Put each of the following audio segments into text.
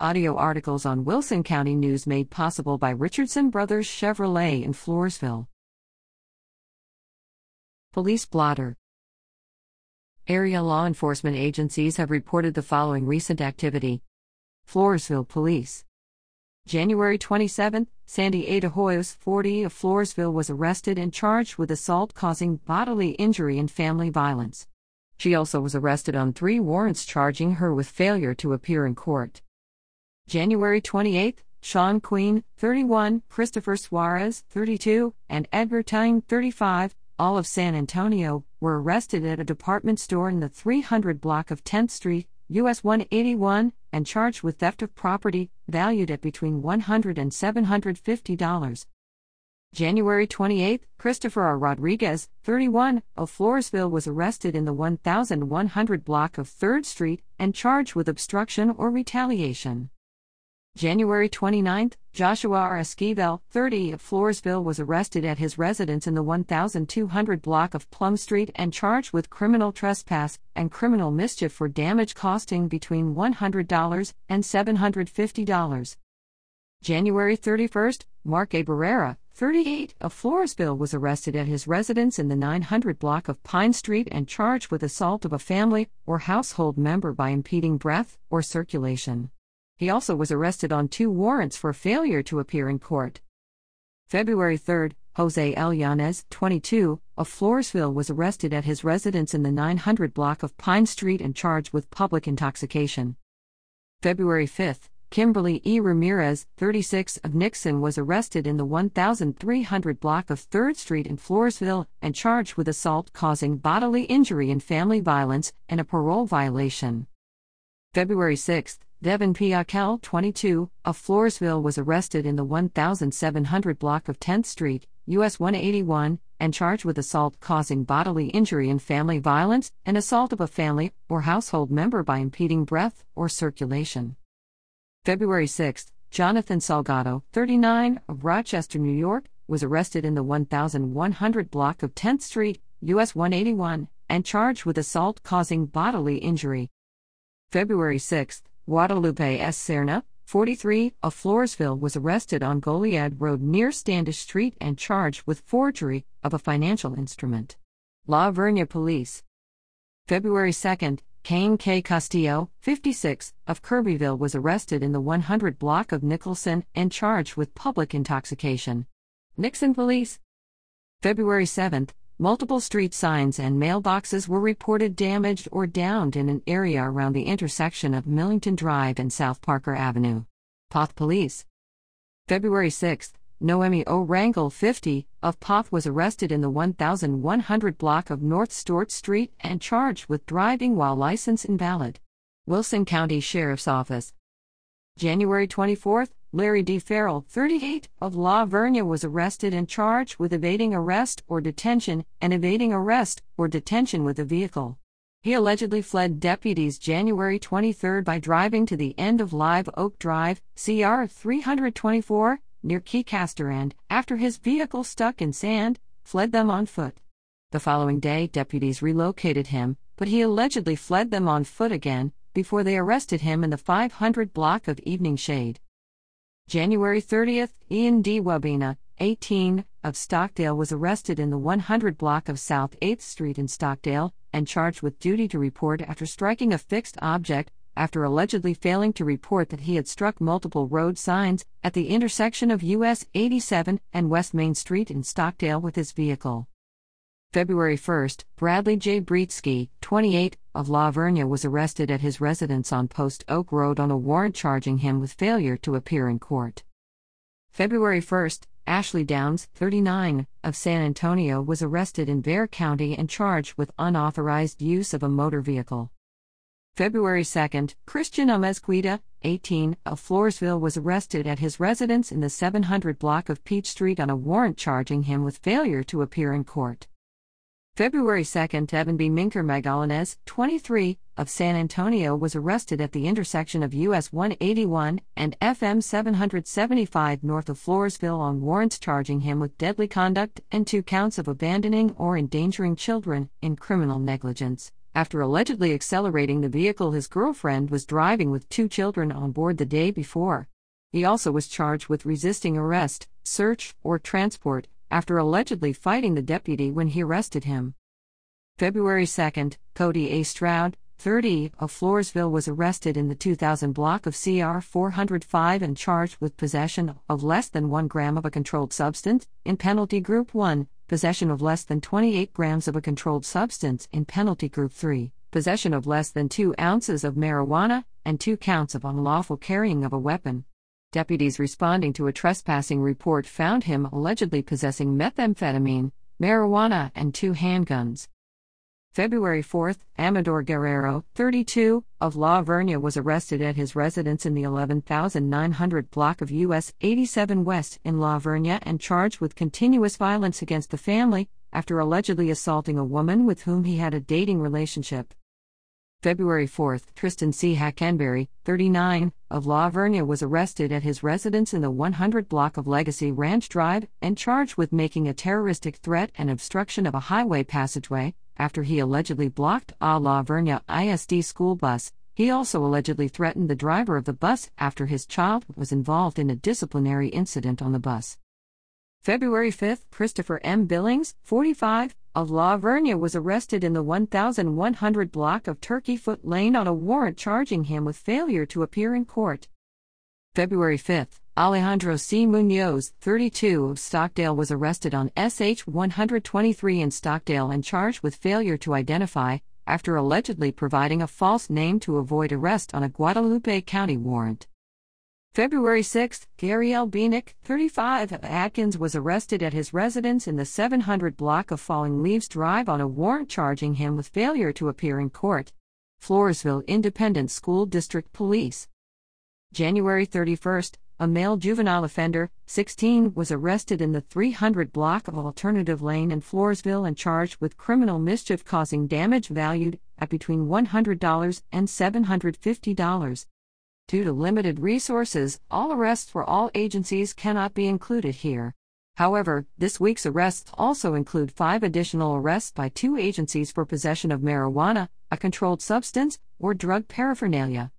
Audio articles on Wilson County News made possible by Richardson Brothers Chevrolet in Floresville. Police blotter. Area law enforcement agencies have reported the following recent activity Floresville Police. January 27, Sandy Ada Hoyos, 40 of Floresville, was arrested and charged with assault causing bodily injury and family violence. She also was arrested on three warrants charging her with failure to appear in court. January 28, Sean Queen, 31, Christopher Suarez, 32, and Edgar Tyne, 35, all of San Antonio, were arrested at a department store in the 300 block of 10th Street, US 181, and charged with theft of property valued at between $100 and $750. January 28, Christopher R. Rodriguez, 31, of Floresville was arrested in the 1100 block of 3rd Street and charged with obstruction or retaliation. January 29, Joshua R. Esquivel, 30, of Floresville was arrested at his residence in the 1200 block of Plum Street and charged with criminal trespass and criminal mischief for damage costing between $100 and $750. January 31, Mark A. Barrera, 38, of Floresville was arrested at his residence in the 900 block of Pine Street and charged with assault of a family or household member by impeding breath or circulation. He also was arrested on two warrants for failure to appear in court. February 3, Jose L. Yanez, 22, of Floresville was arrested at his residence in the 900 block of Pine Street and charged with public intoxication. February 5, Kimberly E. Ramirez, 36, of Nixon was arrested in the 1300 block of 3rd Street in Floresville and charged with assault causing bodily injury and family violence and a parole violation. February 6, Devin Piakel, 22, of Floresville was arrested in the 1700 block of 10th Street, US 181, and charged with assault causing bodily injury and family violence and assault of a family or household member by impeding breath or circulation. February 6, Jonathan Salgado, 39, of Rochester, New York, was arrested in the 1100 block of 10th Street, US 181, and charged with assault causing bodily injury. February 6, Guadalupe S. Serna, 43, of Floresville was arrested on Goliad Road near Standish Street and charged with forgery of a financial instrument. La Vernia Police. February 2, Kane K. Castillo, 56, of Kirbyville was arrested in the 100 block of Nicholson and charged with public intoxication. Nixon Police. February 7, multiple street signs and mailboxes were reported damaged or downed in an area around the intersection of Millington Drive and South Parker Avenue. Poth Police. February 6, Noemi O. Rangel, 50, of Poth was arrested in the 1100 block of North Stort Street and charged with driving while license invalid. Wilson County Sheriff's Office. January 24, Larry D. Farrell, 38, of La Vernia was arrested and charged with evading arrest or detention and evading arrest or detention with a vehicle. He allegedly fled deputies January 23 by driving to the end of Live Oak Drive, CR 324, near Kicaster and, after his vehicle stuck in sand, fled them on foot. The following day, deputies relocated him, but he allegedly fled them on foot again, before they arrested him in the 500 block of Evening Shade. January 30th, Ian D. Wabina, 18, of Stockdale was arrested in the 100 block of South 8th Street in Stockdale and charged with duty to report after striking a fixed object, after allegedly failing to report that he had struck multiple road signs at the intersection of US 87 and West Main Street in Stockdale with his vehicle. February 1, Bradley J. Breetsky, 28, of La Vernia was arrested at his residence on Post Oak Road on a warrant charging him with failure to appear in court. February 1, Ashley Downs, 39, of San Antonio was arrested in Bexar County and charged with unauthorized use of a motor vehicle. February 2, Christian Amezquita, 18, of Floresville was arrested at his residence in the 700 block of Peach Street on a warrant charging him with failure to appear in court. February 2, Evan B. Minker Magallanes, 23, of San Antonio was arrested at the intersection of US 181 and FM 775 north of Floresville on warrants charging him with deadly conduct and two counts of abandoning or endangering children in criminal negligence, after allegedly accelerating the vehicle his girlfriend was driving with two children on board the day before. He also was charged with resisting arrest, search, or transport after allegedly fighting the deputy when he arrested him. February 2, Cody A. Stroud, 30, of Floresville was arrested in the 2000 block of CR 405 and charged with possession of less than 1 gram of a controlled substance in Penalty Group 1, possession of less than 28 grams of a controlled substance in Penalty Group 3, possession of less than 2 ounces of marijuana, and 2 counts of unlawful carrying of a weapon. Deputies responding to a trespassing report found him allegedly possessing methamphetamine, marijuana, and two handguns. February 4, Amador Guerrero, 32, of La Vernia was arrested at his residence in the 11900 block of US 87 West in La Vernia and charged with continuous violence against the family after allegedly assaulting a woman with whom he had a dating relationship. February 4, Tristan C. Hackenberry, 39, of La Vernia was arrested at his residence in the 100 block of Legacy Ranch Drive and charged with making a terroristic threat and obstruction of a highway passageway after he allegedly blocked a La Vernia ISD school bus. He also allegedly threatened the driver of the bus after his child was involved in a disciplinary incident on the bus. February 5, Christopher M. Billings, 45, La Vernia was arrested in the 1100 block of Turkey Foot Lane on a warrant charging him with failure to appear in court. February 5, Alejandro C. Munoz, 32, of Stockdale was arrested on SH 123 in Stockdale and charged with failure to identify, after allegedly providing a false name to avoid arrest on a Guadalupe County warrant. February 6, Gary L. Bienick, 35, of Atkins was arrested at his residence in the 700 block of Falling Leaves Drive on a warrant charging him with failure to appear in court. Floresville Independent School District Police. January 31, a male juvenile offender, 16, was arrested in the 300 block of Alternative Lane in Floresville and charged with criminal mischief causing damage valued at between $100 and $750. Due to limited resources, all arrests for all agencies cannot be included here. However, this week's arrests also include five additional arrests by two agencies for possession of marijuana, a controlled substance, or drug paraphernalia.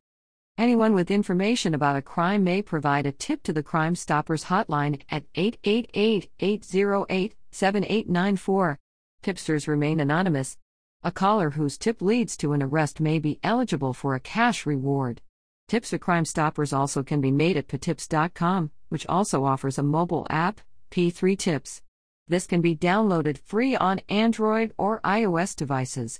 Anyone with information about a crime may provide a tip to the Crime Stoppers hotline at 888 808 7894. Tipsters remain anonymous. A caller whose tip leads to an arrest may be eligible for a cash reward. Tips for Crime Stoppers also can be made at patips.com, which also offers a mobile app, P3 Tips. This can be downloaded free on Android or iOS devices.